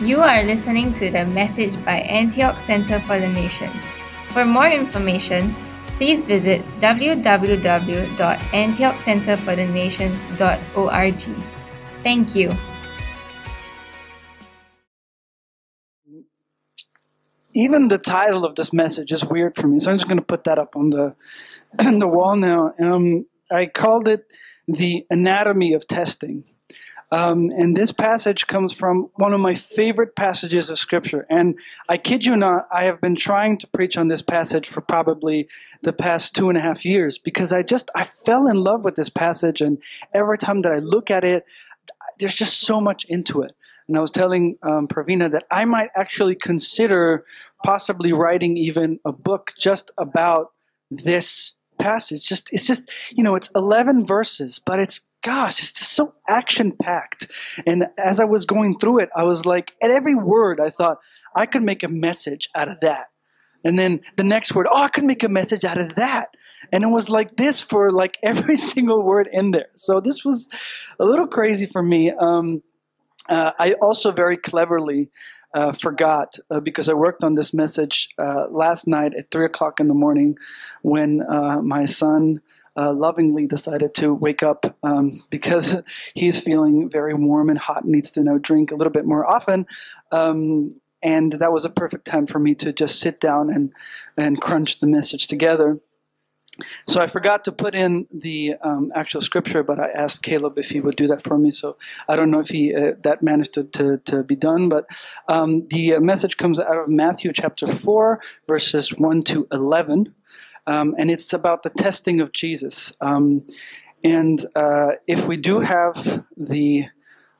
You are listening to the message by Antioch Center for the Nations. For more information, please visit www.antiochcenterforthenations.org. Thank you. Even the title of this message is weird for me, so I'm just going to put that up on the on the wall now. Um, I called it the anatomy of testing. Um, and this passage comes from one of my favorite passages of Scripture. And I kid you not, I have been trying to preach on this passage for probably the past two and a half years because I just I fell in love with this passage, and every time that I look at it, there's just so much into it. And I was telling um, Pravina that I might actually consider possibly writing even a book just about this passage. Just it's just you know it's 11 verses, but it's gosh, it's just so action packed. And as I was going through it, I was like, at every word, I thought I could make a message out of that. And then the next word, oh, I could make a message out of that. And it was like this for like every single word in there. So this was a little crazy for me. Um, uh, I also very cleverly uh, forgot uh, because I worked on this message uh, last night at three o'clock in the morning when uh, my son uh, lovingly decided to wake up um, because he's feeling very warm and hot and needs to know drink a little bit more often. Um, and that was a perfect time for me to just sit down and and crunch the message together. So I forgot to put in the um, actual scripture, but I asked Caleb if he would do that for me. So I don't know if he uh, that managed to, to, to, be done, but um, the uh, message comes out of Matthew chapter four, verses one to eleven, um, and it's about the testing of Jesus. Um, and uh, if we do have the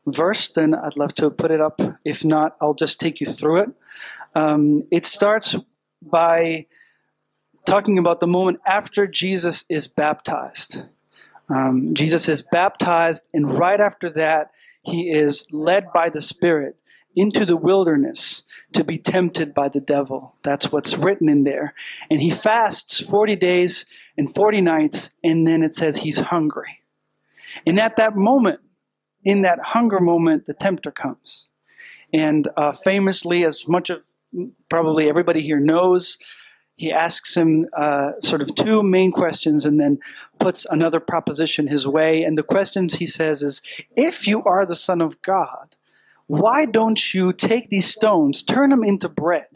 verse, then I'd love to put it up. If not, I'll just take you through it. Um, it starts by talking about the moment after Jesus is baptized. Um, Jesus is baptized, and right after that, he is led by the Spirit into the wilderness to be tempted by the devil. That's what's written in there. And he fasts 40 days and 40 nights, and then it says he's hungry. And at that moment, in that hunger moment, the tempter comes. And uh, famously, as much of probably everybody here knows, he asks him uh, sort of two main questions and then puts another proposition his way. And the questions he says is If you are the Son of God, why don't you take these stones, turn them into bread,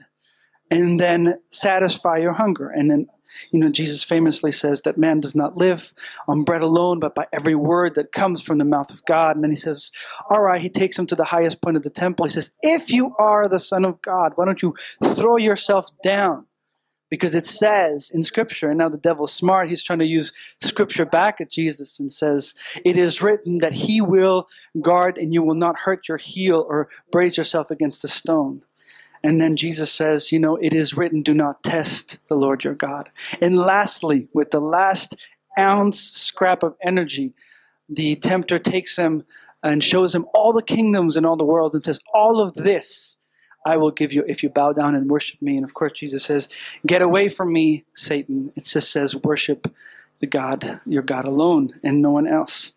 and then satisfy your hunger? And then, you know, Jesus famously says that man does not live on bread alone, but by every word that comes from the mouth of God. And then he says, All right, he takes him to the highest point of the temple. He says, If you are the Son of God, why don't you throw yourself down? Because it says in scripture and now the devil's smart he's trying to use scripture back at jesus and says it is written that he will guard and you will not hurt your heel or brace yourself against a stone. And then jesus says you know it is written do not test the lord your god. And lastly with the last ounce scrap of energy the tempter takes him and shows him all the kingdoms and all the worlds and says all of this I will give you if you bow down and worship me. And of course, Jesus says, Get away from me, Satan. It just says, Worship the God, your God alone, and no one else.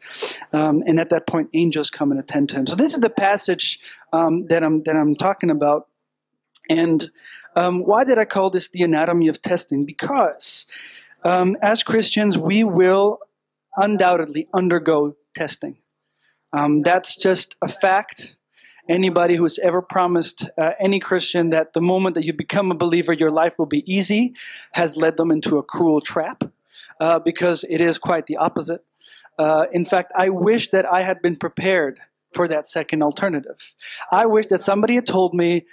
Um, and at that point, angels come and attend to him. So this is the passage um, that I'm that I'm talking about. And um, why did I call this the anatomy of testing? Because um, as Christians, we will undoubtedly undergo testing. Um, that's just a fact anybody who's ever promised uh, any Christian that the moment that you become a believer, your life will be easy has led them into a cruel trap uh, because it is quite the opposite. Uh, in fact, I wish that I had been prepared for that second alternative. I wish that somebody had told me,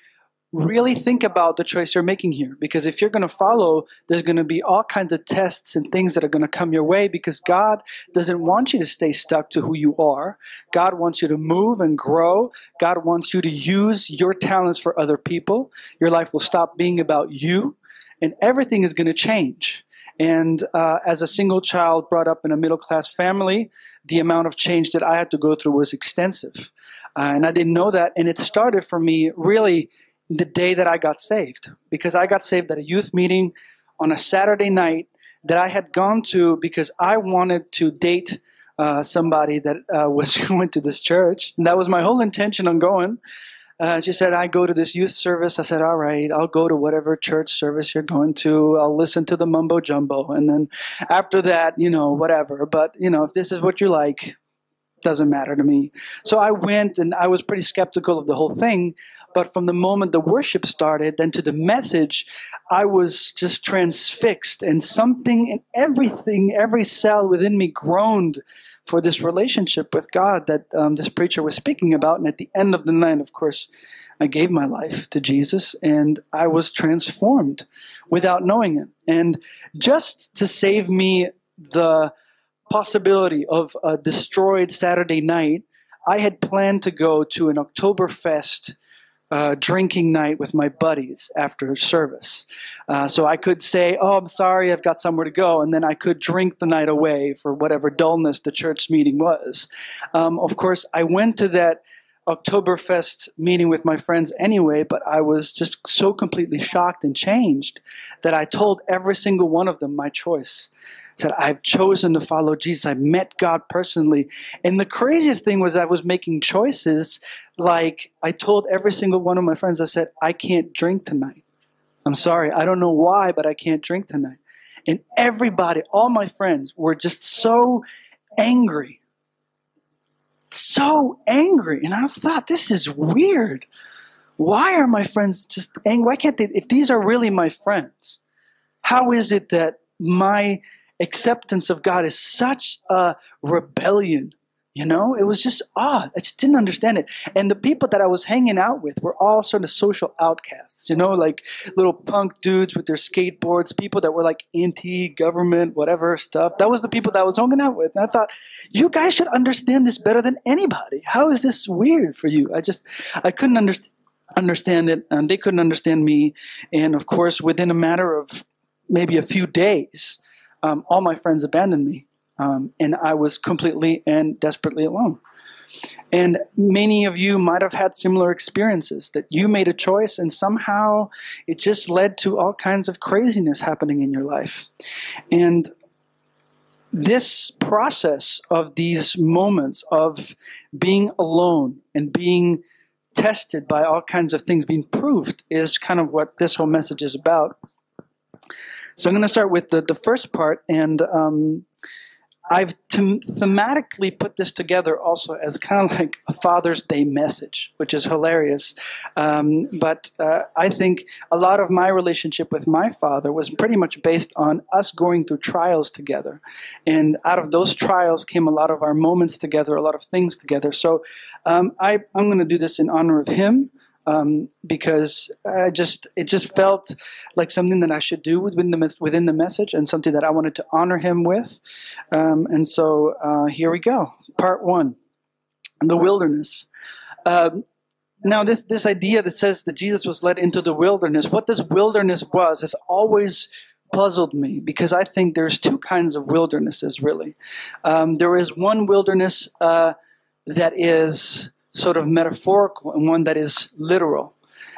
really think about the choice you're making here. Because if you're going to follow, there's going to be all kinds of tests and things that are going to come your way because God doesn't want you to stay stuck to who you are. God wants you to move and grow. God wants you to use your talents for other people. Your life will stop being about you and everything is going to change. And uh, as a single child brought up in a middle class family, the amount of change that I had to go through was extensive. Uh, and I didn't know that. And it started for me really the day that I got saved because I got saved at a youth meeting on a Saturday night that I had gone to because I wanted to date uh, somebody that uh, was going to this church. And that was my whole intention on going. Uh, she said, I go to this youth service. I said, all right, I'll go to whatever church service you're going to. I'll listen to the mumbo jumbo. And then after that, you know, whatever. But, you know, if this is what you like, doesn't matter to me. So I went and I was pretty skeptical of the whole thing. But from the moment the worship started, then to the message, I was just transfixed and something and everything, every cell within me groaned for this relationship with God that um, this preacher was speaking about. And at the end of the night, of course, I gave my life to Jesus and I was transformed without knowing it. And just to save me the possibility of a destroyed Saturday night, I had planned to go to an Oktoberfest uh, drinking night with my buddies after service. Uh, so I could say, Oh, I'm sorry, I've got somewhere to go. And then I could drink the night away for whatever dullness the church meeting was. Um, of course, I went to that Oktoberfest meeting with my friends anyway, but I was just so completely shocked and changed that I told every single one of them my choice said, I've chosen to follow Jesus. I've met God personally. And the craziest thing was I was making choices like I told every single one of my friends, I said, I can't drink tonight. I'm sorry. I don't know why, but I can't drink tonight. And everybody, all my friends were just so angry. So angry. And I thought, this is weird. Why are my friends just angry? Why can't they? If these are really my friends, how is it that my acceptance of God is such a rebellion. You know, it was just odd. I just didn't understand it. And the people that I was hanging out with were all sort of social outcasts, you know, like little punk dudes with their skateboards, people that were like anti government, whatever stuff. That was the people that I was hanging out with. And I thought, you guys should understand this better than anybody. How is this weird for you? I just, I couldn't understand understand it and they couldn't understand me and of course within a matter of maybe a few days um, all my friends abandoned me, um, and I was completely and desperately alone. And many of you might have had similar experiences that you made a choice and somehow it just led to all kinds of craziness happening in your life. And this process of these moments of being alone and being tested by all kinds of things being proved is kind of what this whole message is about. So I'm going to start with the, the first part, and um, I've them- thematically put this together also as kind of like a Father's Day message, which is hilarious. Um, but uh, I think a lot of my relationship with my father was pretty much based on us going through trials together. And out of those trials came a lot of our moments together, a lot of things together. So um, I, I'm going to do this in honor of him um, because I just it just felt like something that I should do within the within the message and something that I wanted to honor him with. Um, and so uh, here we go, part one, the wilderness. Um, now, this this idea that says that Jesus was led into the wilderness, what this wilderness was, has always puzzled me because I think there's two kinds of wildernesses. Really, um, there is one wilderness uh, that is sort of metaphorical and one that is literal.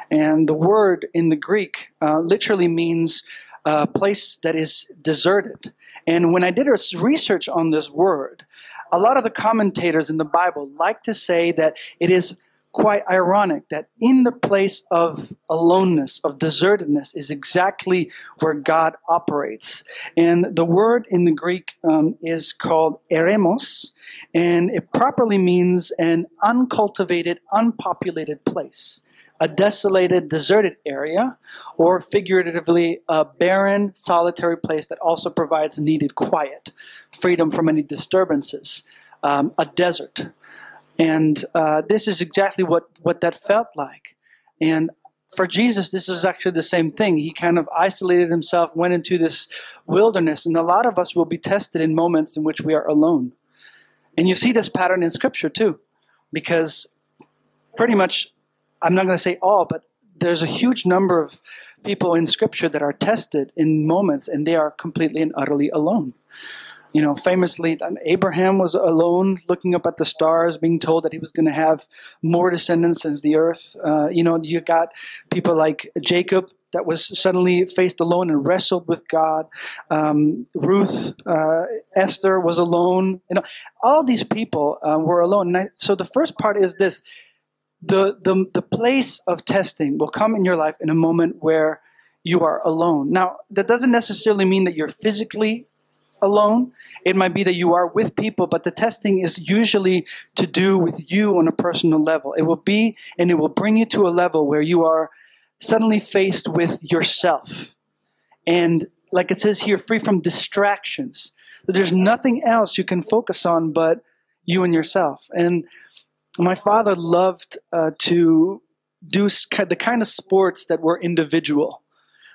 And the word in the Greek uh, literally means a place that is deserted. And when I did research on this word, a lot of the commentators in the Bible like to say that it is quite ironic that in the place of aloneness, of desertedness, is exactly where God operates. And the word in the Greek um, is called eremos, and it properly means an uncultivated, unpopulated place. A desolated, deserted area, or figuratively, a barren, solitary place that also provides needed quiet, freedom from any disturbances, um, a desert. And uh, this is exactly what, what that felt like. And for Jesus, this is actually the same thing. He kind of isolated himself, went into this wilderness, and a lot of us will be tested in moments in which we are alone. And you see this pattern in Scripture too, because pretty much, I'm not going to say all, but there's a huge number of people in Scripture that are tested in moments, and they are completely and utterly alone. You know, famously, Abraham was alone looking up at the stars, being told that he was going to have more descendants as the earth. Uh, you know, you got people like Jacob that was suddenly faced alone and wrestled with God. Um, Ruth, uh, Esther was alone. You know, all these people uh, were alone. I, so the first part is this the, the, the place of testing will come in your life in a moment where you are alone. Now, that doesn't necessarily mean that you're physically alone. It might be that you are with people, but the testing is usually to do with you on a personal level. It will be and it will bring you to a level where you are suddenly faced with yourself. And like it says here, free from distractions. There's nothing else you can focus on but you and yourself. And my father loved uh, to do the kind of sports that were individual.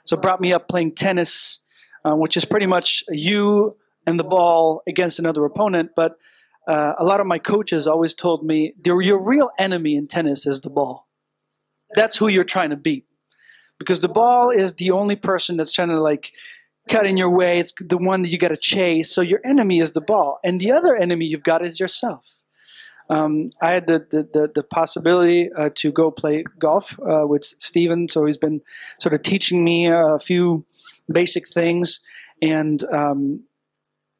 So brought me up playing tennis, uh, which is pretty much you and the ball against another opponent. But uh, a lot of my coaches always told me your real enemy in tennis is the ball. That's who you're trying to beat, because the ball is the only person that's trying to like cut in your way. It's the one that you got to chase. So your enemy is the ball, and the other enemy you've got is yourself. Um, I had the the, the, the possibility uh, to go play golf uh, with Steven, so he's been sort of teaching me a few basic things, and um,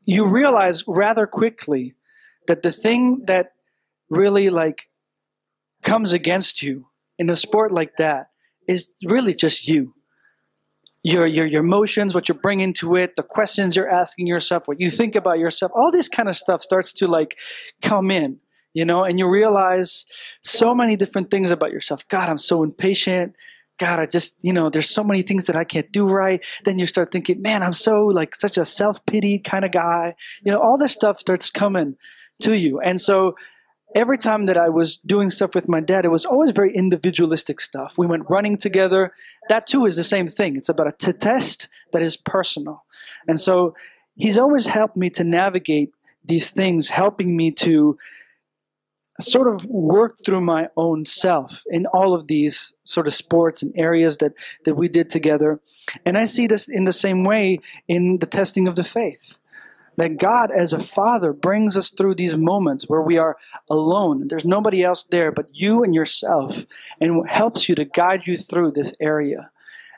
you realize rather quickly that the thing that really like comes against you in a sport like that is really just you. Your, your, your emotions, what you're bringing to it, the questions you're asking yourself, what you think about yourself, all this kind of stuff starts to like come in, you know, and you realize so many different things about yourself. God, I'm so impatient. God, I just, you know, there's so many things that I can't do right. Then you start thinking, man, I'm so like such a self pity kind of guy. You know, all this stuff starts coming to you. And so every time that I was doing stuff with my dad, it was always very individualistic stuff. We went running together. That too is the same thing. It's about a t- test that is personal. And so he's always helped me to navigate these things, helping me to sort of work through my own self in all of these sort of sports and areas that, that we did together. And I see this in the same way in the testing of the faith that God, as a father, brings us through these moments where we are alone. There's nobody else there but you and yourself, and helps you to guide you through this area.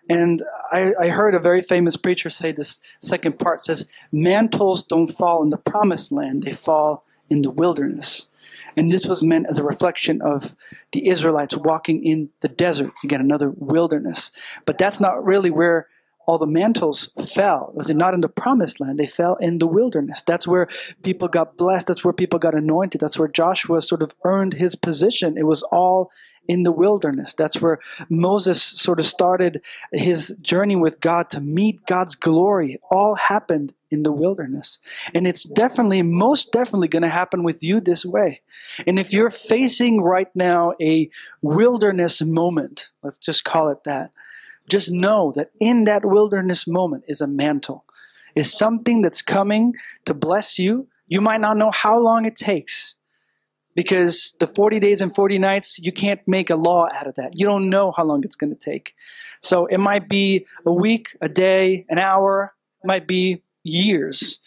And I, I, heard a very famous preacher say this second part says, Mantles don't fall in the promised land, they fall in the wilderness. And this was meant as a reflection of the Israelites walking in the desert. Again, another wilderness. But that's not really where all the mantles fell. Was it not in the promised land? They fell in the wilderness. That's where people got blessed. That's where people got anointed. That's where Joshua sort of earned his position. It was all in the wilderness. That's where Moses sort of started his journey with God to meet God's glory. It all happened in the wilderness. And it's definitely, most definitely going to happen with you this way. And if you're facing right now a wilderness moment, let's just call it that, just know that in that wilderness moment is a mantle, is something that's coming to bless you. You might not know how long it takes because the 40 days and 40 nights, you can't make a law out of that. You don't know how long it's going to take. So it might be a week, a day, an hour, might be years.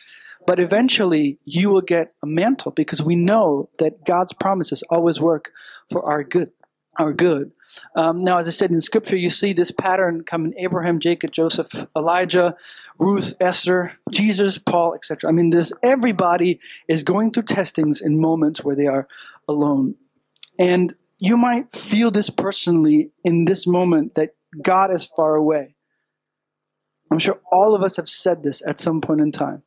But eventually you will get a mantle because we know that God's promises always work for our good Our good. Um, now, as I said in Scripture, you see this pattern come in Abraham, Jacob, Joseph, Elijah, Ruth, Esther, Jesus, Paul, etc. I mean, this everybody is going through testings in moments where they are alone, and you might feel this personally in this moment that God is far away. I'm sure all of us have said this at some point in time.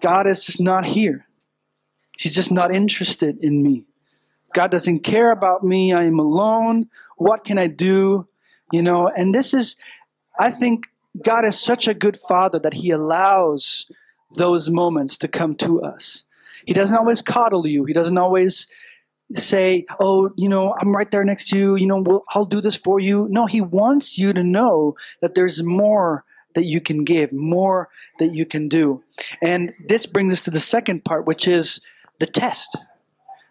God is just not here. He's just not interested in me. God doesn't care about me. I am alone. What can I do? You know, and this is, I think God is such a good father that he allows those moments to come to us. He doesn't always coddle you. He doesn't always say, "Oh, you know, I'm right there next to you. You know, we'll, I'll do this for you." No, he wants you to know that there's more that you can give, more that you can do. And this brings us to the second part, which is the test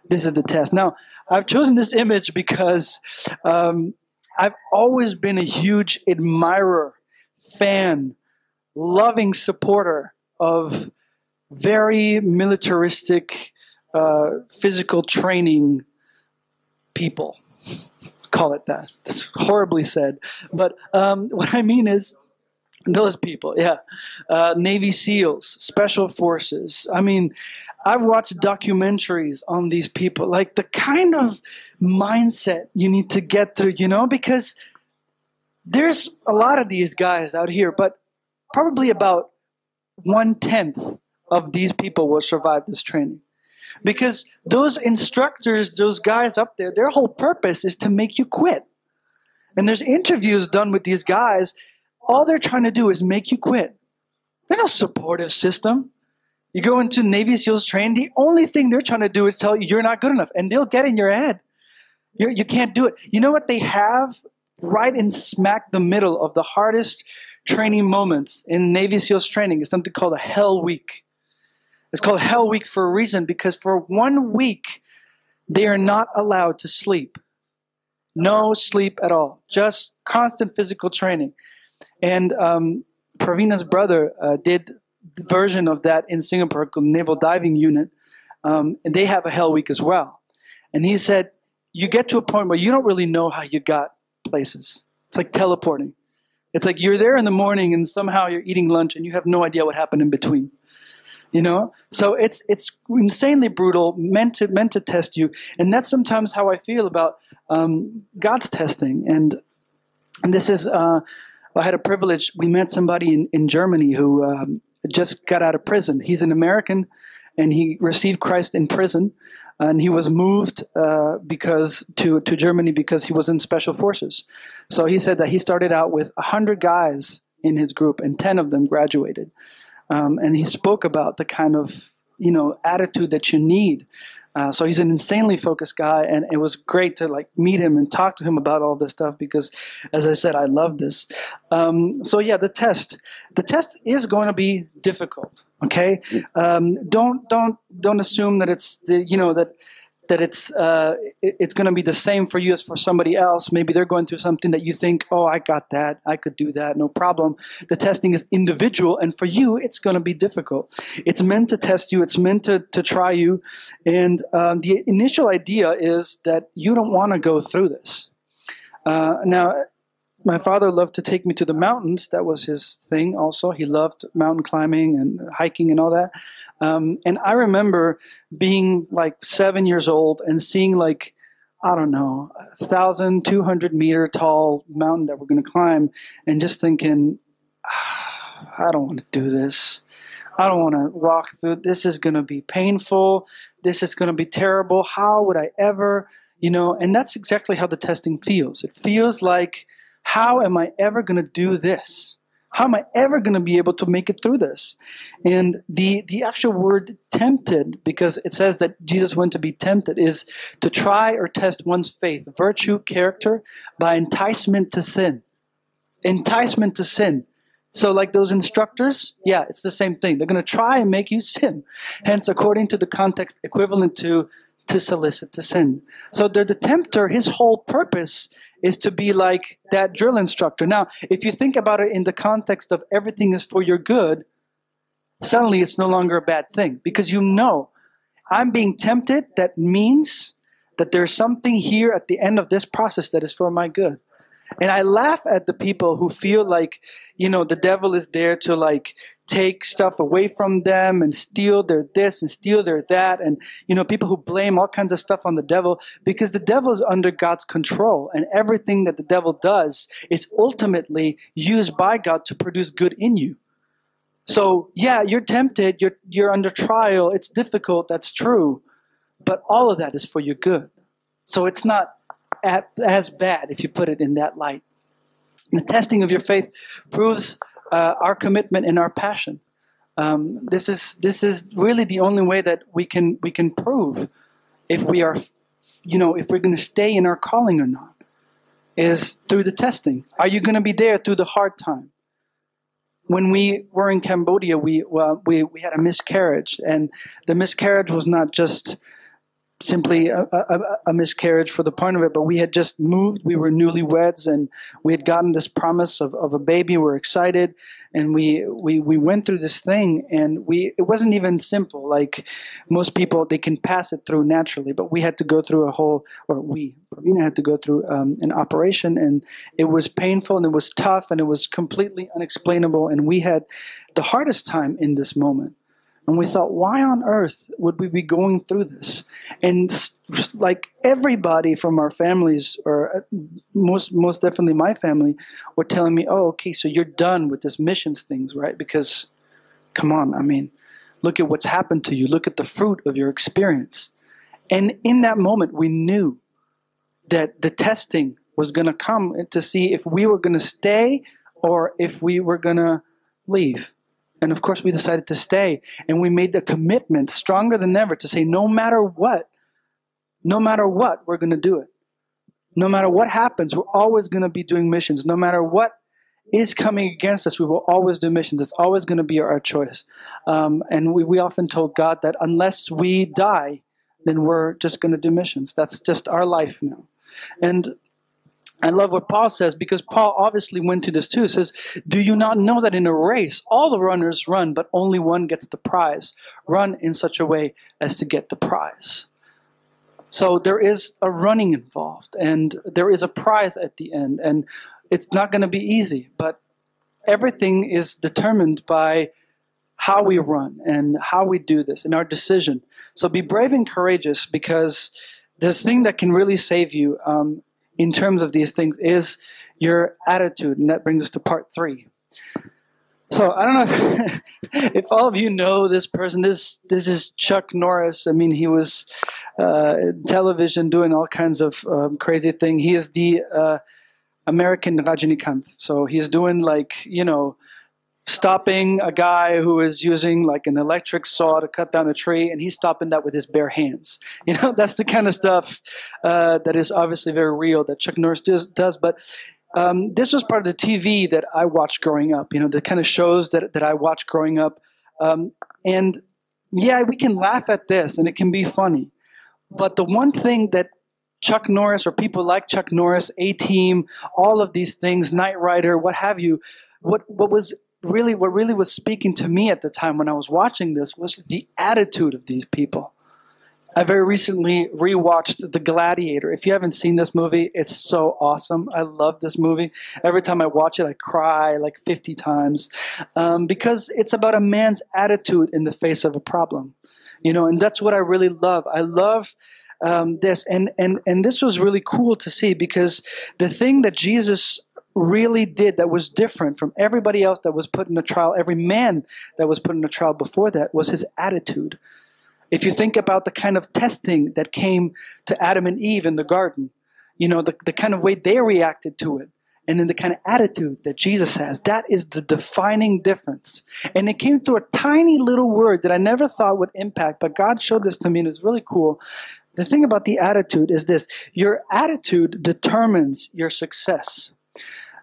this is the test. Now, I've chosen this image because um, I've always been a huge admirer, fan, loving supporter of very militaristic uh, physical training people. Call it that. It's horribly said. But um, what I mean is, Those people, yeah. Uh, Navy SEALs, Special Forces. I mean, I've watched documentaries on these people, like the kind of mindset you need to get through, you know, because there's a lot of these guys out here, but probably about one tenth of these people will survive this training. Because those instructors, those guys up there, their whole purpose is to make you quit. And there's interviews done with these guys. All they're trying to do is make you quit. There's no supportive system. You go into Navy SEALs training, the only thing they're trying to do is tell you you're not good enough. And they'll get in your head. You're, you can not do it. You know what they have right in smack the middle of the hardest training moments in Navy SEALs training is something called a Hell Week. It's called Hell Week for a reason because for one week they are not allowed to sleep. No sleep at all. Just constant physical training. And um, brother uh, did the version of that in Singapore called Naval Diving Unit. Um, and they have a Hell Week as well. And he said, you get to a point where you don't really know how you got places. It's like teleporting. It's like you're there in the morning and somehow you're eating lunch and you have no idea what happened in between. You know? So it's it's insanely brutal, meant to meant to test you. And that's sometimes how I feel about um, God's testing. And and this is uh, I had a privilege. We met somebody in, in Germany who um, just got out of prison. He's an American and he received Christ in prison and he was moved uh, because to to Germany because he was in special forces. So he said that he started out with hundred guys in his group, and ten of them graduated. Um, and he spoke about the kind of you know attitude that you need uh, so he's an insanely focused guy, and it was great to like meet him and talk to him about all this stuff because, as I said, I love this. Um, so yeah, the test, the test is going to be difficult. Okay, um, don't don't don't assume that it's the, you know that that it's uh, it's going to be the same for you as for somebody else. Maybe they're going through something that you think, oh, I got that, I could do that, no problem. The testing is individual, and for you, it's going to be difficult. It's meant to test you. It's meant to to try you, and um, the initial idea is that you don't want to go through this. Uh, now, my father loved to take me to the mountains. That was his thing. Also, he loved mountain climbing and hiking and all that. Um, and I remember being like seven years old and seeing like, I don't know, a thousand, two hundred meter tall mountain that we're going to climb, and just thinking, ah, I don't want to do this. I don't want to walk through. This is going to be painful. This is going to be terrible. How would I ever, you know? And that's exactly how the testing feels. It feels like, how am I ever going to do this? How am I ever going to be able to make it through this? And the, the actual word tempted, because it says that Jesus went to be tempted, is to try or test one's faith, virtue, character, by enticement to sin. Enticement to sin. So, like those instructors, yeah, it's the same thing. They're going to try and make you sin. Hence, according to the context, equivalent to to solicit to sin. So, the, the tempter, his whole purpose is to be like that drill instructor. Now, if you think about it in the context of everything is for your good, suddenly it's no longer a bad thing because you know I'm being tempted. That means that there's something here at the end of this process that is for my good. And I laugh at the people who feel like, you know, the devil is there to like take stuff away from them and steal their this and steal their that. And, you know, people who blame all kinds of stuff on the devil because the devil is under God's control. And everything that the devil does is ultimately used by God to produce good in you. So, yeah, you're tempted, you're, you're under trial, it's difficult, that's true. But all of that is for your good. So it's not as bad if you put it in that light. The testing of your faith proves uh, our commitment and our passion. Um, this is this is really the only way that we can we can prove if we are, you know, if we're going to stay in our calling or not, is through the testing. Are you going to be there through the hard time? When we were in Cambodia, we well, we we had a miscarriage, and the miscarriage was not just simply a, a, a, miscarriage for the point of it, but we had just moved. We were newlyweds and we had gotten this promise of, of a baby. We were excited and we, we, we went through this thing and we, it wasn't even simple. Like most people, they can pass it through naturally, but we had to go through a whole, or we, Pravina had to go through um, an operation and it was painful and it was tough and it was completely unexplainable. And we had the hardest time in this moment and we thought, why on earth would we be going through this? And like everybody from our families, or uh, most most definitely my family, were telling me, "Oh, okay, so you're done with this missions things, right? Because, come on, I mean, look at what's happened to you. Look at the fruit of your experience." And in that moment, we knew that the testing was going to come to see if we were going to stay or if we were going to leave. And of course, we decided to stay. And we made the commitment stronger than ever to say, no matter what, no matter what, we're going to do it. No matter what happens, we're always going to be doing missions. No matter what is coming against us, we will always do missions. It's always going to be our choice. Um, and we, we often told God that unless we die, then we're just going to do missions. That's just our life now. And I love what Paul says because Paul obviously went to this too. He says, Do you not know that in a race all the runners run, but only one gets the prize? Run in such a way as to get the prize. So there is a running involved, and there is a prize at the end. And it's not going to be easy, but everything is determined by how we run and how we do this and our decision. So be brave and courageous because this thing that can really save you um, in terms of these things is your attitude. And that brings us to part three. So I don't know if, if all of you know this person. This this is Chuck Norris. I mean, he was uh, television doing all kinds of um, crazy thing. He is the uh, American Rajinikanth. So he's doing like you know stopping a guy who is using like an electric saw to cut down a tree, and he's stopping that with his bare hands. You know, that's the kind of stuff uh, that is obviously very real that Chuck Norris does. does but um, this was part of the TV that I watched growing up. You know, the kind of shows that that I watched growing up, um, and yeah, we can laugh at this, and it can be funny. But the one thing that Chuck Norris or people like Chuck Norris, A Team, all of these things, Knight Rider, what have you, what what was really what really was speaking to me at the time when I was watching this was the attitude of these people. I very recently rewatched The Gladiator. If you haven't seen this movie, it's so awesome. I love this movie. Every time I watch it, I cry like 50 times um, because it's about a man's attitude in the face of a problem. You know, and that's what I really love. I love um, this, and and and this was really cool to see because the thing that Jesus really did that was different from everybody else that was put in a trial, every man that was put in a trial before that, was his attitude. If you think about the kind of testing that came to Adam and Eve in the garden, you know, the, the kind of way they reacted to it, and then the kind of attitude that Jesus has, that is the defining difference. And it came through a tiny little word that I never thought would impact, but God showed this to me, and it was really cool. The thing about the attitude is this your attitude determines your success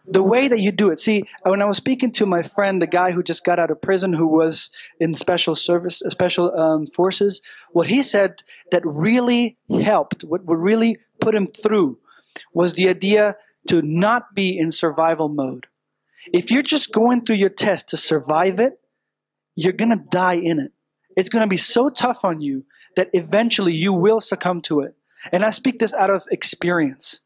the way that you do it. See, when I was speaking to my friend, the guy who just got out of prison, who was in special service, uh, special um, forces, what he said that really helped, what, what really put him through, was the idea to not be in survival mode. If you're just going through your test to survive it, you're gonna die in it. It's gonna be so tough on you that eventually you will succumb to it. And I speak this out of experience.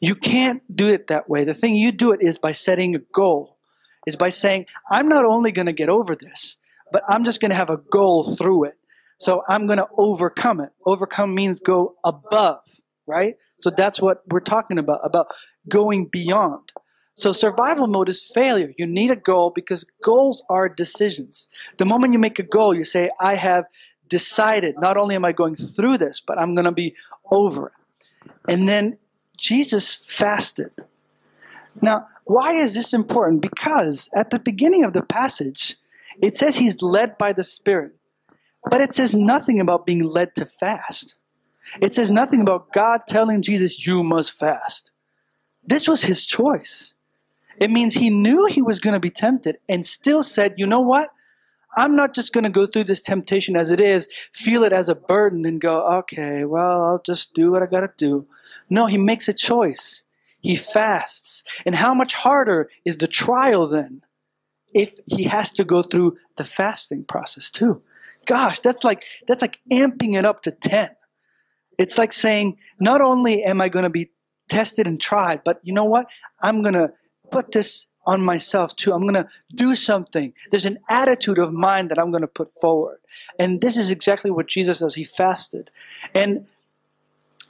You can't do it that way. The thing you do it is by setting a goal, is by saying, I'm not only going to get over this, but I'm just going to have a goal through it. So I'm going to overcome it. Overcome means go above, right? So that's what we're talking about, about going beyond. So survival mode is failure. You need a goal because goals are decisions. The moment you make a goal, you say, I have decided, not only am I going through this, but I'm going to be over it. And then Jesus fasted. Now, why is this important? Because at the beginning of the passage, it says he's led by the Spirit, but it says nothing about being led to fast. It says nothing about God telling Jesus, you must fast. This was his choice. It means he knew he was going to be tempted and still said, you know what? I'm not just going to go through this temptation as it is, feel it as a burden, and go, okay, well, I'll just do what I got to do. No, he makes a choice. He fasts. And how much harder is the trial then if he has to go through the fasting process too? Gosh, that's like that's like amping it up to 10. It's like saying, not only am I going to be tested and tried, but you know what? I'm going to put this on myself too. I'm going to do something. There's an attitude of mind that I'm going to put forward. And this is exactly what Jesus does. He fasted. And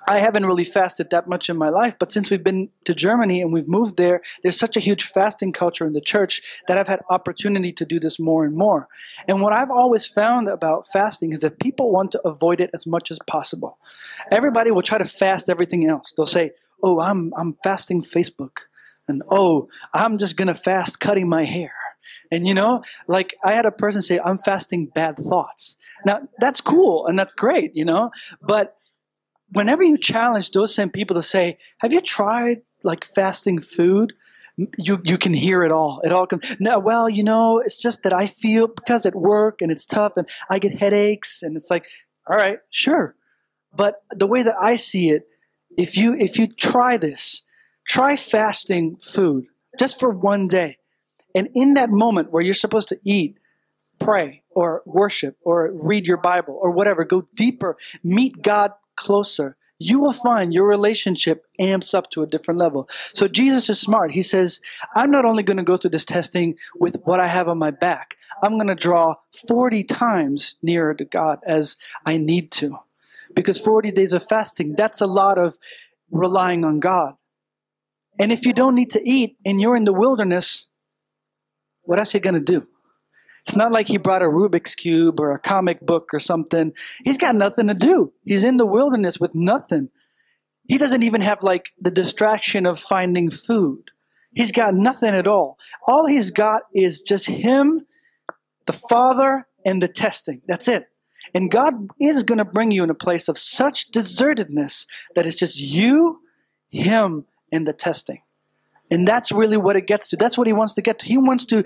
I haven't really fasted that much in my life, but since we've been to Germany and we've moved there, there's such a huge fasting culture in the church that I've had opportunity to do this more and more. And what I've always found about fasting is that people want to avoid it as much as possible. Everybody will try to fast everything else. They'll say, "Oh, I'm I'm fasting Facebook." And "Oh, I'm just going to fast cutting my hair." And you know, like I had a person say, I'm fasting bad thoughts. Now, that's cool and that's great, you know, but whenever you challenge those same people to say, "Have you tried like fasting food?" You you can hear it all. It all comes. No, well, you know, it's just that I feel because at work and it's tough and I get headaches and it's like, all right, sure, but the way that I see it, if you if you try this, try fasting food just for one day, and in that moment where you're supposed to eat, pray or worship or read your Bible or whatever, go deeper, meet God closer, you will find your relationship amps up to a different level. So Jesus is smart. He says, I'm not only going to go through this testing with what I have on my back, I'm going to draw 40 times nearer to God as I need to. Because 40 days of fasting, that's a lot of relying on God. And if you don't need to eat and you're in the wilderness, what else are you going to do? It's not like he brought a Rubik's Cube or a comic book or something. He's got nothing to do. He's in the wilderness with nothing. He doesn't even have like the distraction of finding food. He's got nothing at all. All he's got is just him, the Father, and the testing. That's it. And God is going to bring you in a place of such desertedness that it's just you, him, and the testing. And that's really what it gets to. That's what he wants to get to. He wants to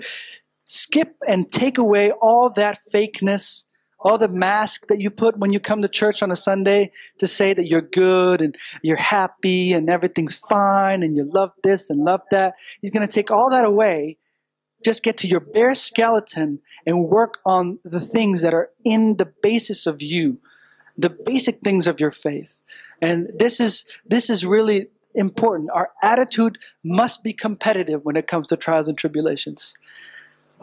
skip and take away all that fakeness, all the mask that you put when you come to church on a Sunday to say that you're good and you're happy and everything's fine and you love this and love that. He's going to take all that away. Just get to your bare skeleton and work on the things that are in the basis of you, the basic things of your faith. And this is, this is really important. Our attitude must be competitive when it comes to trials and tribulations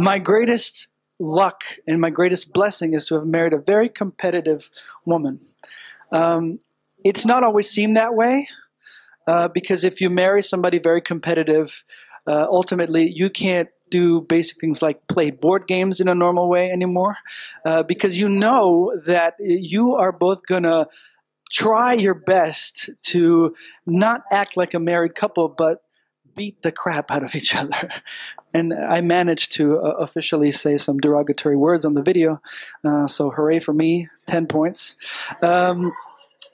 my greatest luck and my greatest blessing is to have married a very competitive woman. Um, it's not always seemed that way uh, because if you marry somebody very competitive, uh, ultimately you can't do basic things like play board games in a normal way anymore uh, because you know that you are both going to try your best to not act like a married couple but beat the crap out of each other. And I managed to uh, officially say some derogatory words on the video. Uh, so hooray for me, 10 points. Um,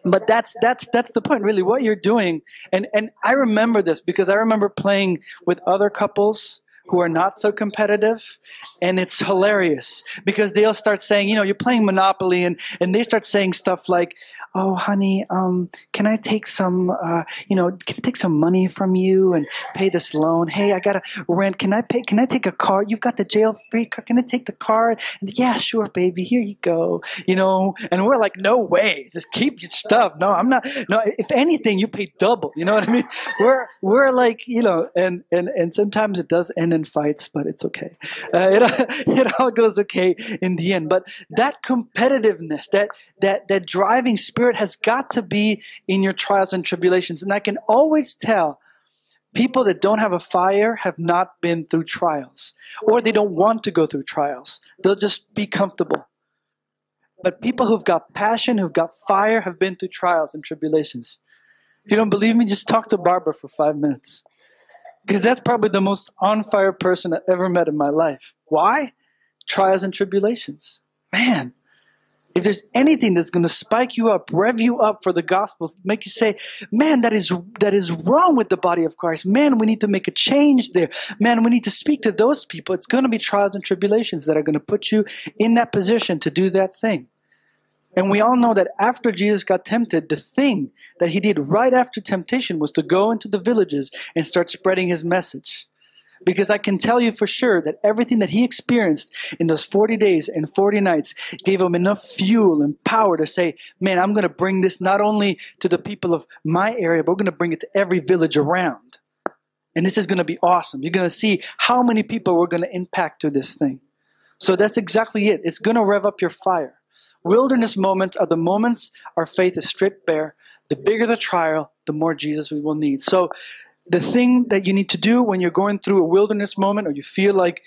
but that's that's that's the point really what you're doing and and I remember this because I remember playing with other couples who are not so competitive and it's hilarious because they'll start saying you know you're playing monopoly and and they start saying stuff like oh honey um can i take some uh you know can i take some money from you and pay this loan? Hey i gotta rent. Can i pay can i take a car? You've got the jail free car. Can i take the car? And yeah sure baby here you go. You know and we're like no way. Just keep your stuff. No i'm not no if anything you pay double. You know what i mean? We're we're like you know and and and sometimes it does end in fights but it's okay. Uh, it, it all goes okay in the end. But that competitiveness that that that driving spirit Spirit has got to be in your trials and tribulations. And I can always tell people that don't have a fire have not been through trials, or they don't want to go through trials. They'll just be comfortable. But people who've got passion, who've got fire, have been through trials and tribulations. If you don't believe me, just talk to Barbara for five minutes. Because that's probably the most on fire person I've ever met in my life. Why? Trials and tribulations. Man, if there's anything that's going to spike you up, rev you up for the gospel, make you say, man, that is, that is wrong with the body of Christ. Man, we need to make a change there. Man, we need to speak to those people. It's going to be trials and tribulations that are going to put you in that position to do that thing. And we all know that after Jesus got tempted, the thing that he did right after temptation was to go into the villages and start spreading his message. Because I can tell you for sure that everything that he experienced in those 40 days and 40 nights gave him enough fuel and power to say, man, I'm going to bring this not only to the people of my area, but we're going to bring it to every village around. And this is going to be awesome. You're going to see how many people we're going to impact through this thing. So that's exactly it. It's going to rev up your fire. Wilderness moments are the moments our faith is stripped bare. The bigger the trial, the more Jesus we will need. So the thing that you need to do when you're going through a wilderness moment or you feel like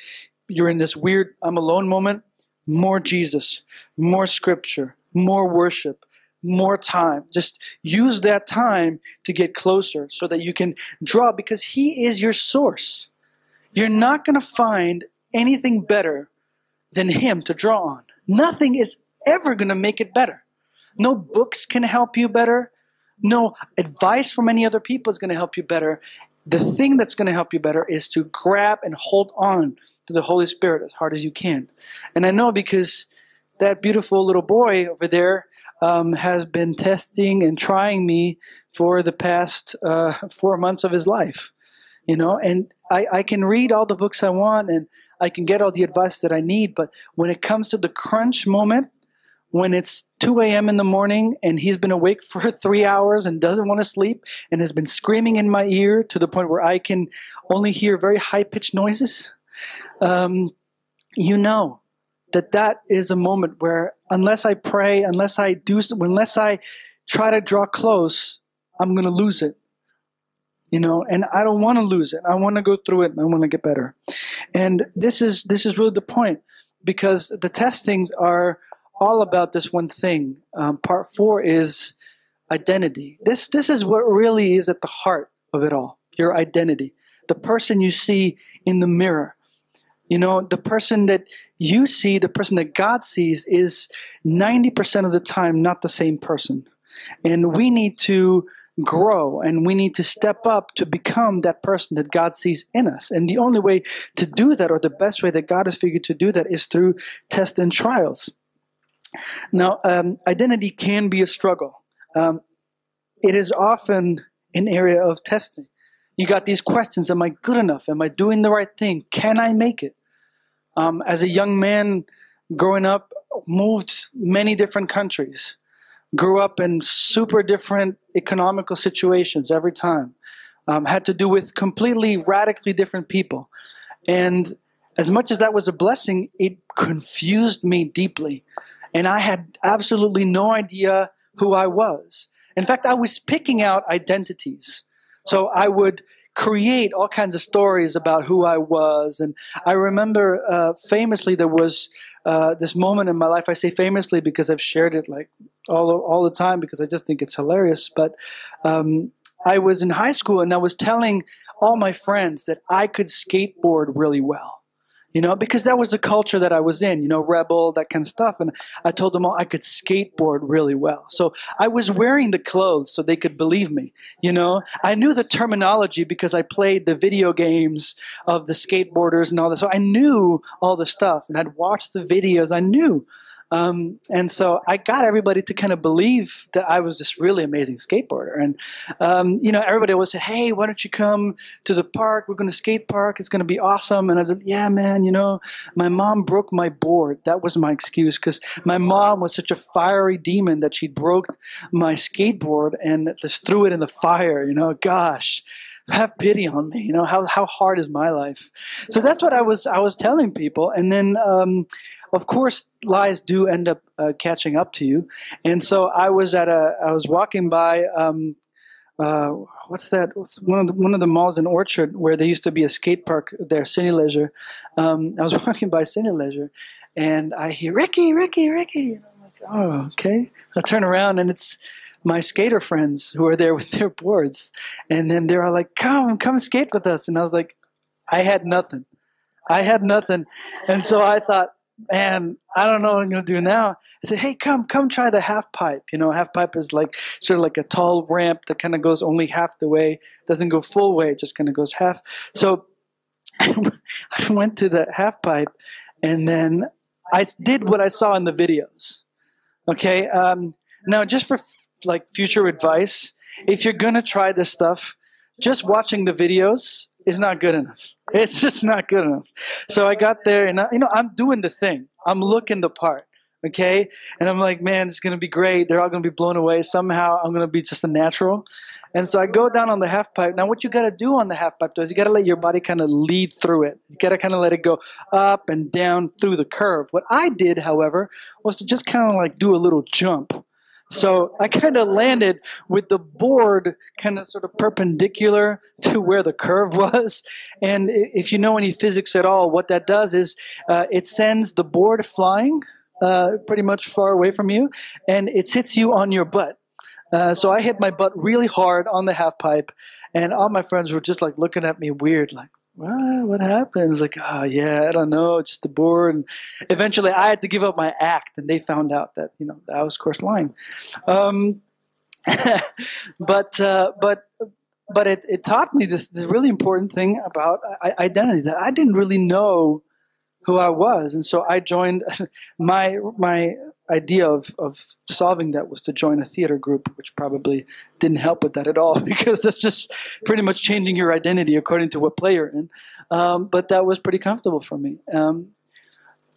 you're in this weird I'm alone moment, more Jesus, more scripture, more worship, more time. Just use that time to get closer so that you can draw because He is your source. You're not going to find anything better than Him to draw on. Nothing is ever going to make it better. No books can help you better no advice from any other people is going to help you better. The thing that's going to help you better is to grab and hold on to the Holy Spirit as hard as you can. And I know because that beautiful little boy over there um, has been testing and trying me for the past uh, four months of his life. You know, and I, I can read all the books I want and I can get all the advice that I need, but when it comes to the crunch moment, when it's 2 a.m. in the morning and he's been awake for three hours and doesn't want to sleep and has been screaming in my ear to the point where I can only hear very high pitched noises, um, you know that that is a moment where unless I pray, unless I do, unless I try to draw close, I'm going to lose it. You know, and I don't want to lose it. I want to go through it and I want to get better. And this is, this is really the point because the testings are, all about this one thing. Um, part four is identity. This this is what really is at the heart of it all. Your identity, the person you see in the mirror. You know, the person that you see, the person that God sees, is ninety percent of the time not the same person, and we need to grow and we need to step up to become that person that God sees in us. And the only way to do that, or the best way that God has figured to do that, is through tests and trials. Now, um, identity can be a struggle. Um, it is often an area of testing. You got these questions Am I good enough? Am I doing the right thing? Can I make it? Um, as a young man growing up, moved many different countries, grew up in super different economical situations every time, um, had to do with completely radically different people. And as much as that was a blessing, it confused me deeply and I had absolutely no idea who I was. In fact, I was picking out identities. So I would create all kinds of stories about who I was. And I remember uh, famously there was uh, this moment in my life. I say famously because I've shared it like all all the time because I just think it's hilarious. But um, I was in high school and I was telling all my friends that I could skateboard really well you know, because that was the culture that I was in, you know, rebel, that kind of stuff. And I told them all I could skateboard really well. So I was wearing the clothes so they could believe me, you know. I knew the terminology because I played the video games of the skateboarders and all that. So I knew all the stuff and I'd watched the videos. I knew um, and so I got everybody to kind of believe that I was this really amazing skateboarder. And, um, you know, everybody always said, hey, why don't you come to the park? We're going to skate park. It's going to be awesome. And I said, yeah, man, you know, my mom broke my board. That was my excuse because my mom was such a fiery demon that she broke my skateboard and just threw it in the fire, you know, gosh have pity on me you know how, how hard is my life so that's what i was i was telling people and then um, of course, lies do end up uh, catching up to you. And so I was at a, I was walking by, um, uh, what's that? What's one of the, one of the malls in Orchard where there used to be a skate park there, Cineleisure. Um, I was walking by Cineleisure, and I hear Ricky, Ricky, Ricky. And I'm like, oh, okay. I turn around and it's my skater friends who are there with their boards, and then they're all like, "Come, come skate with us." And I was like, I had nothing. I had nothing, and so I thought, man, I don't know what I'm going to do now. I said, hey, come, come try the half pipe. You know, half pipe is like sort of like a tall ramp that kind of goes only half the way, doesn't go full way, it just kind of goes half. So I went to the half pipe and then I did what I saw in the videos. Okay. Um, now, just for f- like future advice, if you're going to try this stuff, just watching the videos is not good enough. It's just not good enough. So I got there and, I, you know, I'm doing the thing. I'm looking the part. Okay. And I'm like, man, it's going to be great. They're all going to be blown away. Somehow I'm going to be just a natural. And so I go down on the half pipe. Now, what you got to do on the half pipe though, is you got to let your body kind of lead through it. You got to kind of let it go up and down through the curve. What I did, however, was to just kind of like do a little jump. So I kind of landed with the board kind of sort of perpendicular to where the curve was. And if you know any physics at all, what that does is uh, it sends the board flying uh, pretty much far away from you, and it sits you on your butt. Uh, so I hit my butt really hard on the half pipe, and all my friends were just like looking at me weird, like, what? It's like, oh, yeah, I don't know. It's just the board. And eventually I had to give up my act, and they found out that, you know, I was, of course, lying. Um, but, uh, but, but it, it taught me this, this really important thing about identity that I didn't really know who I was. And so I joined my, my idea of, of solving that was to join a theater group, which probably didn't help with that at all because that's just pretty much changing your identity according to what play you're in. Um, but that was pretty comfortable for me. Um,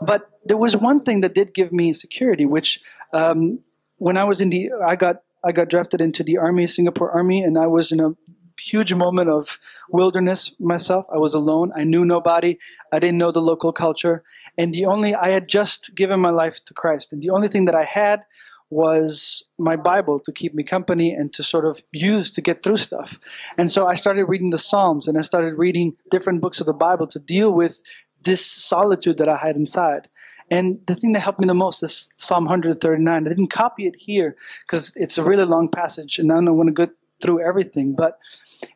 but there was one thing that did give me security, which um, when I was in the, I got I got drafted into the army, Singapore Army, and I was in a huge moment of wilderness myself. I was alone. I knew nobody. I didn't know the local culture. And the only, I had just given my life to Christ. And the only thing that I had was my Bible to keep me company and to sort of use to get through stuff. And so I started reading the Psalms and I started reading different books of the Bible to deal with this solitude that I had inside. And the thing that helped me the most is Psalm 139. I didn't copy it here because it's a really long passage and I don't want to go through everything, but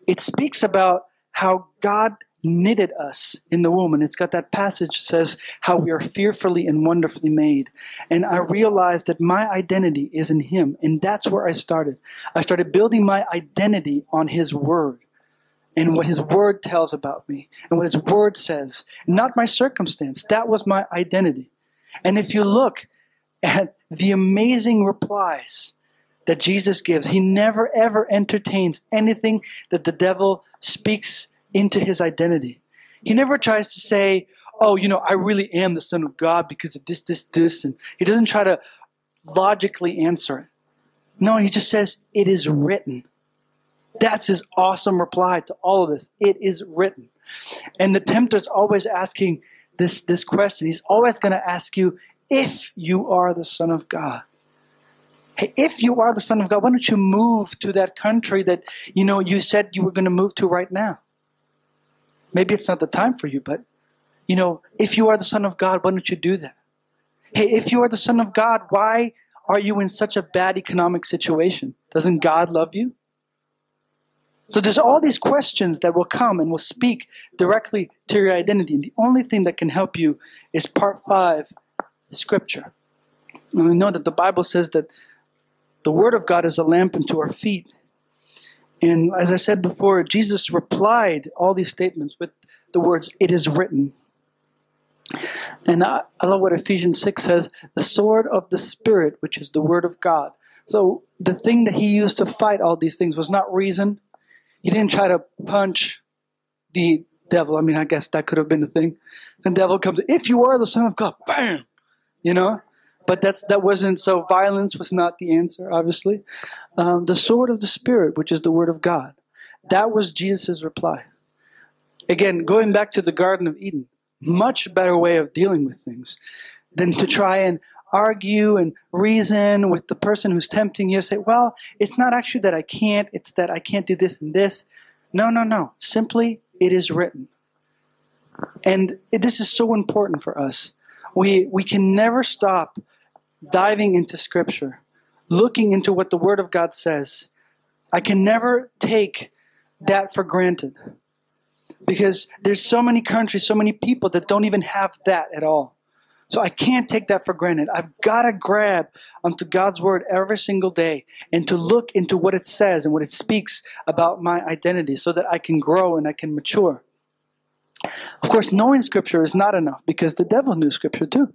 it speaks about how God knitted us in the womb. And it's got that passage that says how we are fearfully and wonderfully made. And I realized that my identity is in Him. And that's where I started. I started building my identity on His Word and what His Word tells about me and what His Word says, not my circumstance. That was my identity. And if you look at the amazing replies that Jesus gives. He never ever entertains anything that the devil speaks into his identity. He never tries to say, oh, you know, I really am the Son of God because of this, this, this. And he doesn't try to logically answer it. No, he just says, it is written. That's his awesome reply to all of this. It is written. And the tempter's always asking this, this question. He's always going to ask you if you are the Son of God hey, if you are the Son of God, why don't you move to that country that you know you said you were going to move to right now? Maybe it's not the time for you, but you know, if you are the Son of God, why don't you do that? Hey, if you are the Son of God, why are you in such a bad economic situation? Doesn't God love you? So there's all these questions that will come and will speak directly to your identity. And the only thing that can help you is part five, scripture. And we know that the Bible says that the Word of God is a lamp unto our feet. And as I said before, Jesus replied all these statements with the words, It is written. And I, I love what Ephesians 6 says the sword of the Spirit, which is the Word of God. So the thing that he used to fight all these things was not reason. He didn't try to punch the devil. I mean, I guess that could have been the thing. The devil comes, if you are the Son of God, bam! You know? But that's that wasn't so. Violence was not the answer, obviously. Um, the sword of the spirit, which is the word of God, that was Jesus' reply. Again, going back to the Garden of Eden, much better way of dealing with things than to try and argue and reason with the person who's tempting you. Say, well, it's not actually that I can't; it's that I can't do this and this. No, no, no. Simply, it is written. And this is so important for us. We, we can never stop diving into Scripture, looking into what the Word of God says, I can never take that for granted. Because there's so many countries, so many people that don't even have that at all. So I can't take that for granted. I've got to grab onto God's word every single day and to look into what it says and what it speaks about my identity so that I can grow and I can mature. Of course, knowing scripture is not enough because the devil knew scripture too.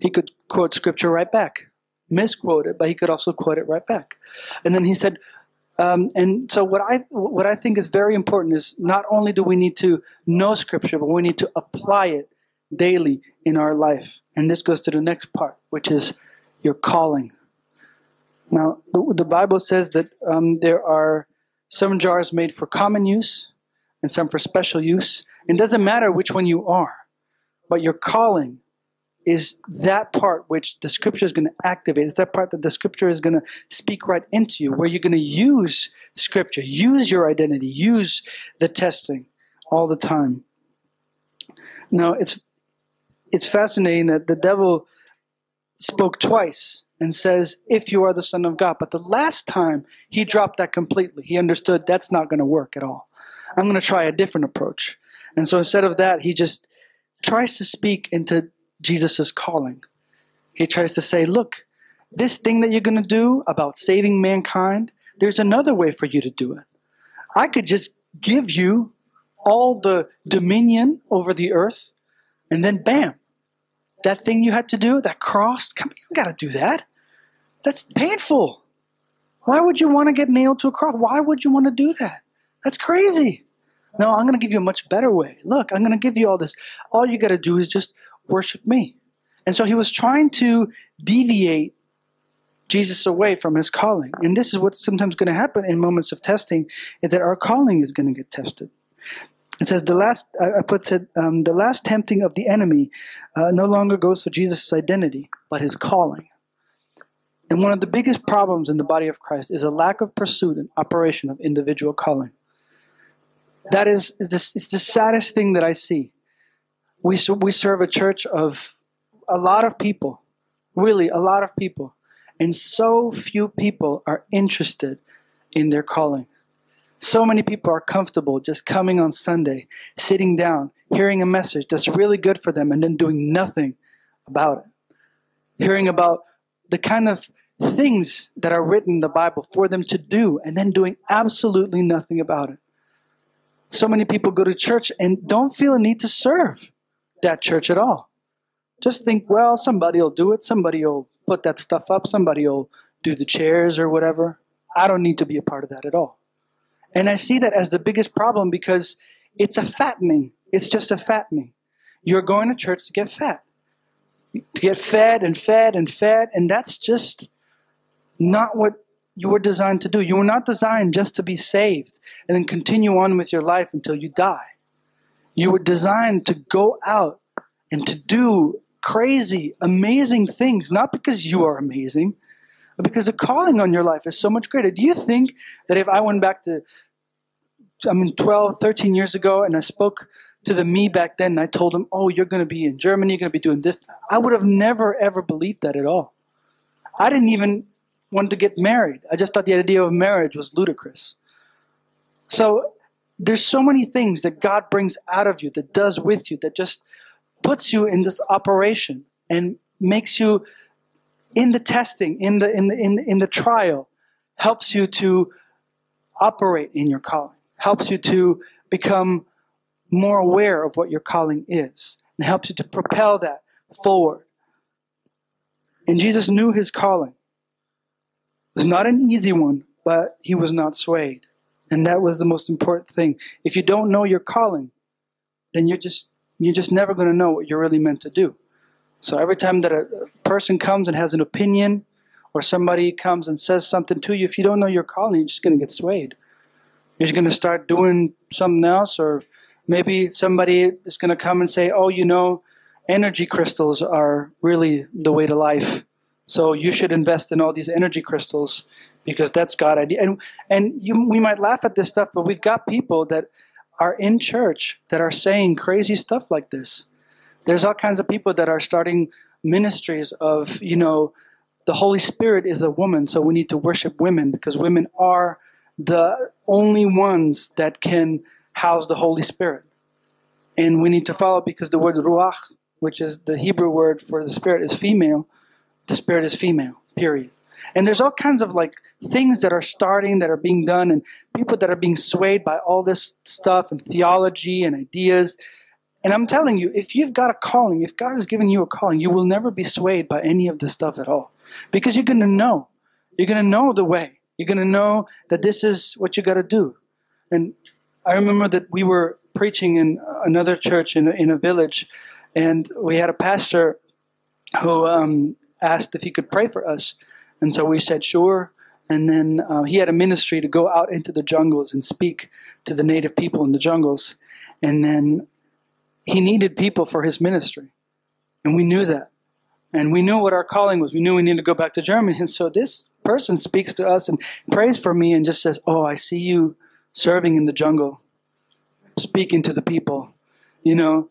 He could quote scripture right back, misquote it, but he could also quote it right back. And then he said, um, and so what I what I think is very important is not only do we need to know scripture, but we need to apply it daily in our life. And this goes to the next part, which is your calling. Now, the, the Bible says that um, there are some jars made for common use and some for special use. It doesn't matter which one you are, but your calling is that part which the scripture is going to activate. It's that part that the scripture is going to speak right into you, where you're going to use scripture, use your identity, use the testing all the time. Now, it's it's fascinating that the devil spoke twice and says, If you are the Son of God. But the last time he dropped that completely. He understood that's not going to work at all. I'm going to try a different approach. And so instead of that, he just tries to speak into Jesus' is calling. He tries to say, Look, this thing that you're going to do about saving mankind, there's another way for you to do it. I could just give you all the dominion over the earth, and then bam, that thing you had to do, that cross, come, you got to do that. That's painful. Why would you want to get nailed to a cross? Why would you want to do that? That's crazy. No, I'm going to give you a much better way. Look, I'm going to give you all this. All you got to do is just worship me. And so he was trying to deviate Jesus away from his calling. And this is what's sometimes going to happen in moments of testing, is that our calling is going to get tested. It says the last. I put it. Um, the last tempting of the enemy uh, no longer goes for Jesus' identity, but his calling. And one of the biggest problems in the body of Christ is a lack of pursuit and operation of individual calling. That is, it's the saddest thing that I see. We we serve a church of a lot of people, really a lot of people, and so few people are interested in their calling. So many people are comfortable just coming on Sunday, sitting down, hearing a message that's really good for them, and then doing nothing about it. Hearing about the kind of things that are written in the Bible for them to do, and then doing absolutely nothing about it. So many people go to church and don't feel a need to serve that church at all. Just think, well, somebody will do it, somebody will put that stuff up, somebody will do the chairs or whatever. I don't need to be a part of that at all. And I see that as the biggest problem because it's a fattening. It's just a fattening. You're going to church to get fat, to get fed and fed and fed, and that's just not what you were designed to do. You were not designed just to be saved and then continue on with your life until you die. You were designed to go out and to do crazy, amazing things, not because you are amazing, but because the calling on your life is so much greater. Do you think that if I went back to I mean, 12, 13 years ago, and I spoke to the me back then, and I told him, Oh, you're going to be in Germany, you're going to be doing this. I would have never, ever believed that at all. I didn't even want to get married. I just thought the idea of marriage was ludicrous. So there's so many things that God brings out of you, that does with you, that just puts you in this operation and makes you in the testing, in the in the in the, in the trial, helps you to operate in your calling helps you to become more aware of what your calling is and helps you to propel that forward. And Jesus knew his calling. It was not an easy one, but he was not swayed. And that was the most important thing. If you don't know your calling, then you're just you're just never going to know what you're really meant to do. So every time that a person comes and has an opinion, or somebody comes and says something to you, if you don't know your calling, you're just going to get swayed. You're just going to start doing something else, or maybe somebody is going to come and say, "Oh, you know, energy crystals are really the way to life. So you should invest in all these energy crystals because that's God idea." And and you, we might laugh at this stuff, but we've got people that are in church that are saying crazy stuff like this. There's all kinds of people that are starting ministries of, you know, the Holy Spirit is a woman, so we need to worship women because women are the only ones that can house the Holy Spirit. And we need to follow because the word ruach, which is the Hebrew word for the Spirit, is female. The Spirit is female, period. And there's all kinds of like things that are starting, that are being done, and people that are being swayed by all this stuff and theology and ideas. And I'm telling you, if you've got a calling, if God has given you a calling, you will never be swayed by any of this stuff at all. Because you're going to know. You're going to know the way. You're going to know that this is what you got to do. And I remember that we were preaching in another church in in a village, and we had a pastor who um, asked if he could pray for us. And so we said, sure. And then uh, he had a ministry to go out into the jungles and speak to the native people in the jungles. And then he needed people for his ministry. And we knew that. And we knew what our calling was. We knew we needed to go back to Germany. And so this person speaks to us and prays for me and just says, Oh, I see you serving in the jungle, speaking to the people, you know,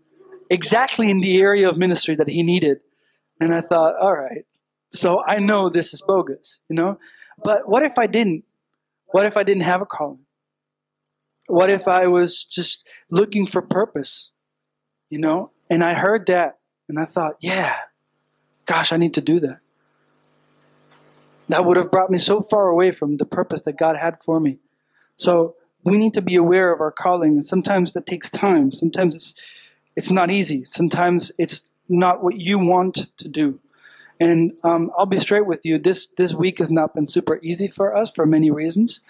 exactly in the area of ministry that he needed. And I thought, All right, so I know this is bogus, you know? But what if I didn't? What if I didn't have a calling? What if I was just looking for purpose, you know? And I heard that and I thought, yeah, gosh, I need to do that. That would have brought me so far away from the purpose that God had for me. So we need to be aware of our calling, and sometimes that takes time. Sometimes it's it's not easy. Sometimes it's not what you want to do. And um, I'll be straight with you. This this week has not been super easy for us for many reasons.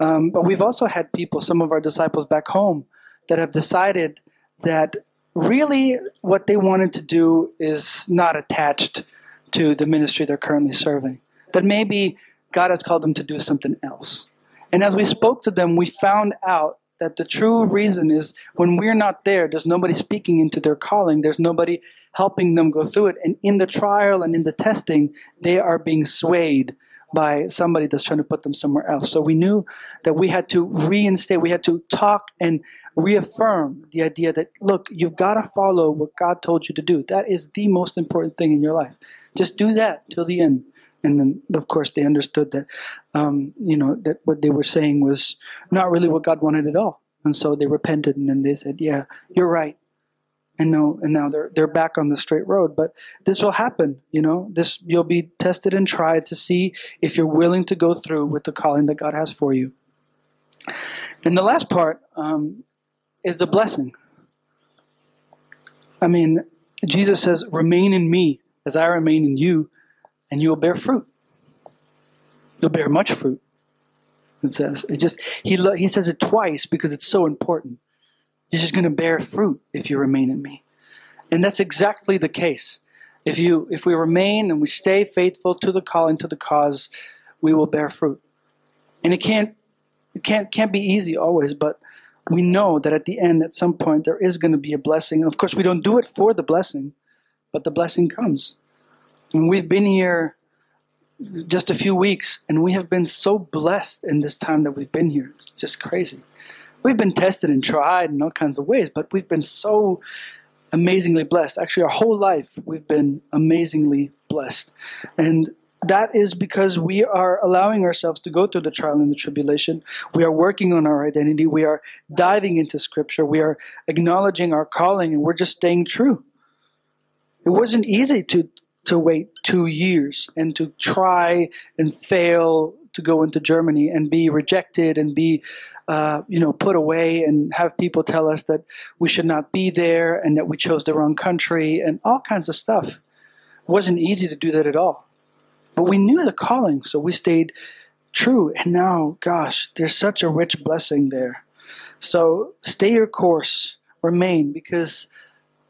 Um, but we've also had people, some of our disciples back home, that have decided that really what they wanted to do is not attached to the ministry they're currently serving. That maybe God has called them to do something else. And as we spoke to them, we found out that the true reason is when we're not there, there's nobody speaking into their calling, there's nobody helping them go through it. And in the trial and in the testing, they are being swayed by somebody that's trying to put them somewhere else. So we knew that we had to reinstate, we had to talk and reaffirm the idea that, look, you've got to follow what God told you to do. That is the most important thing in your life. Just do that till the end. And then, of course, they understood that, um, you know, that what they were saying was not really what God wanted at all. And so they repented and then they said, yeah, you're right and no and now they're they're back on the straight road. But this will happen you know? This you'll be tested and tried to see if you're willing to go through with the calling that god has for you. And the last part um, is the blessing. I mean jesus says remain in me as i remain in you and you will bear fruit. You'll bear much fruit it says. It just he he says it twice because it's so important you're just going to bear fruit if you remain in me. And that's exactly the case. If you if we remain and we stay faithful to the calling to the cause, we will bear fruit. And it can't it can't can't be easy always, but we know that at the end at some point there is going to be a blessing. And of course we don't do it for the blessing, but the blessing comes. And we've been here just a few weeks and we have been so blessed in this time that we've been here. It's just crazy we've been tested and tried in all kinds of ways, but we've been so amazingly blessed. Actually, our whole life, we've been amazingly blessed. And that is because we are allowing ourselves to go through the trial and the tribulation. We are working on our identity. We are diving into Scripture. We are acknowledging our calling, and we're just staying true. It wasn't easy to to wait two years and to try and fail to go into Germany and be rejected and be uh, you know, put away and have people tell us that we should not be there and that we chose the wrong country and all kinds of stuff. It wasn't easy to do that at all. But we knew the calling, so we stayed true. And now, gosh, there's such a rich blessing there. So stay your course, remain, because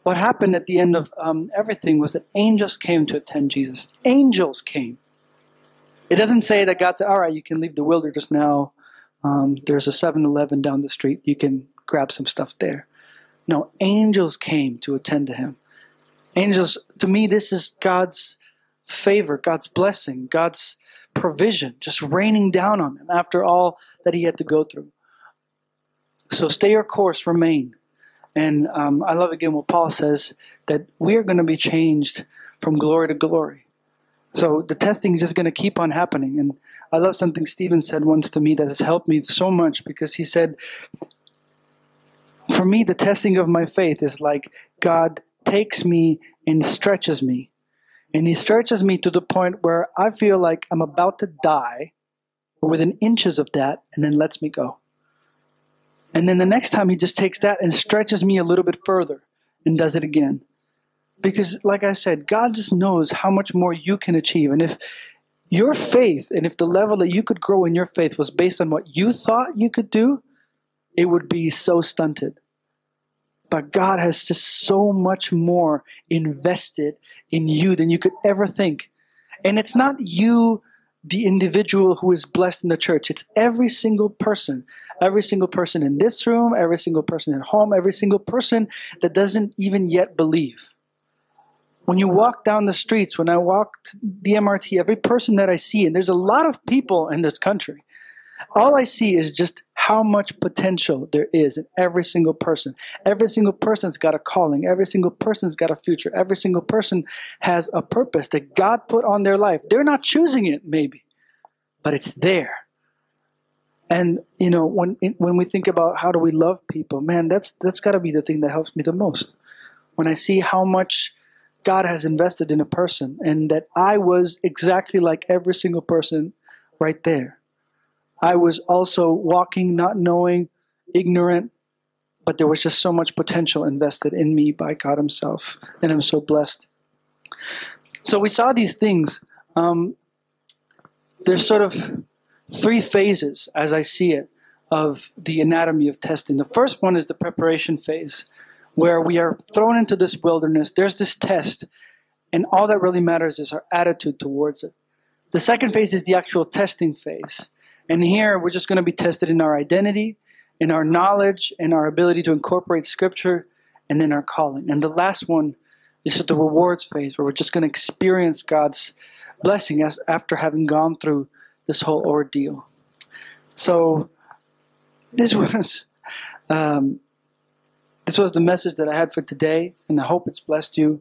what happened at the end of um, everything was that angels came to attend Jesus. Angels came. It doesn't say that God said, All right, you can leave the wilderness now um, there's a 7 Eleven down the street. You can grab some stuff there. No, angels came to attend to him. Angels, to me, this is God's favor, God's blessing, God's provision just raining down on him after all that he had to go through. So stay your course, remain. And um, I love again what Paul says that we are going to be changed from glory to glory. So the testing is just going to keep on happening. And I love something Stephen said once to me that has helped me so much because he said, For me, the testing of my faith is like God takes me and stretches me. And he stretches me to the point where I feel like I'm about to die, or within inches of that, and then lets me go. And then the next time he just takes that and stretches me a little bit further and does it again. Because, like I said, God just knows how much more you can achieve. And if your faith and if the level that you could grow in your faith was based on what you thought you could do, it would be so stunted. But God has just so much more invested in you than you could ever think. And it's not you, the individual who is blessed in the church, it's every single person. Every single person in this room, every single person at home, every single person that doesn't even yet believe. When you walk down the streets, when I walk the MRT, every person that I see, and there's a lot of people in this country, all I see is just how much potential there is in every single person. Every single person's got a calling. Every single person's got a future. Every single person has a purpose that God put on their life. They're not choosing it, maybe, but it's there. And you know, when when we think about how do we love people, man, that's that's got to be the thing that helps me the most. When I see how much God has invested in a person, and that I was exactly like every single person right there. I was also walking, not knowing, ignorant, but there was just so much potential invested in me by God Himself, and I'm so blessed. So we saw these things. Um, there's sort of three phases, as I see it, of the anatomy of testing. The first one is the preparation phase, where we are thrown into this wilderness. There's this test, and all that really matters is our attitude towards it. The second phase is the actual testing phase. And here we're just going to be tested in our identity, in our knowledge, in our ability to incorporate scripture, and in our calling. And the last one is the rewards phase, where we're just going to experience God's blessing after having gone through this whole ordeal. So this was um, this was the message that I had for today, and I hope it's blessed you.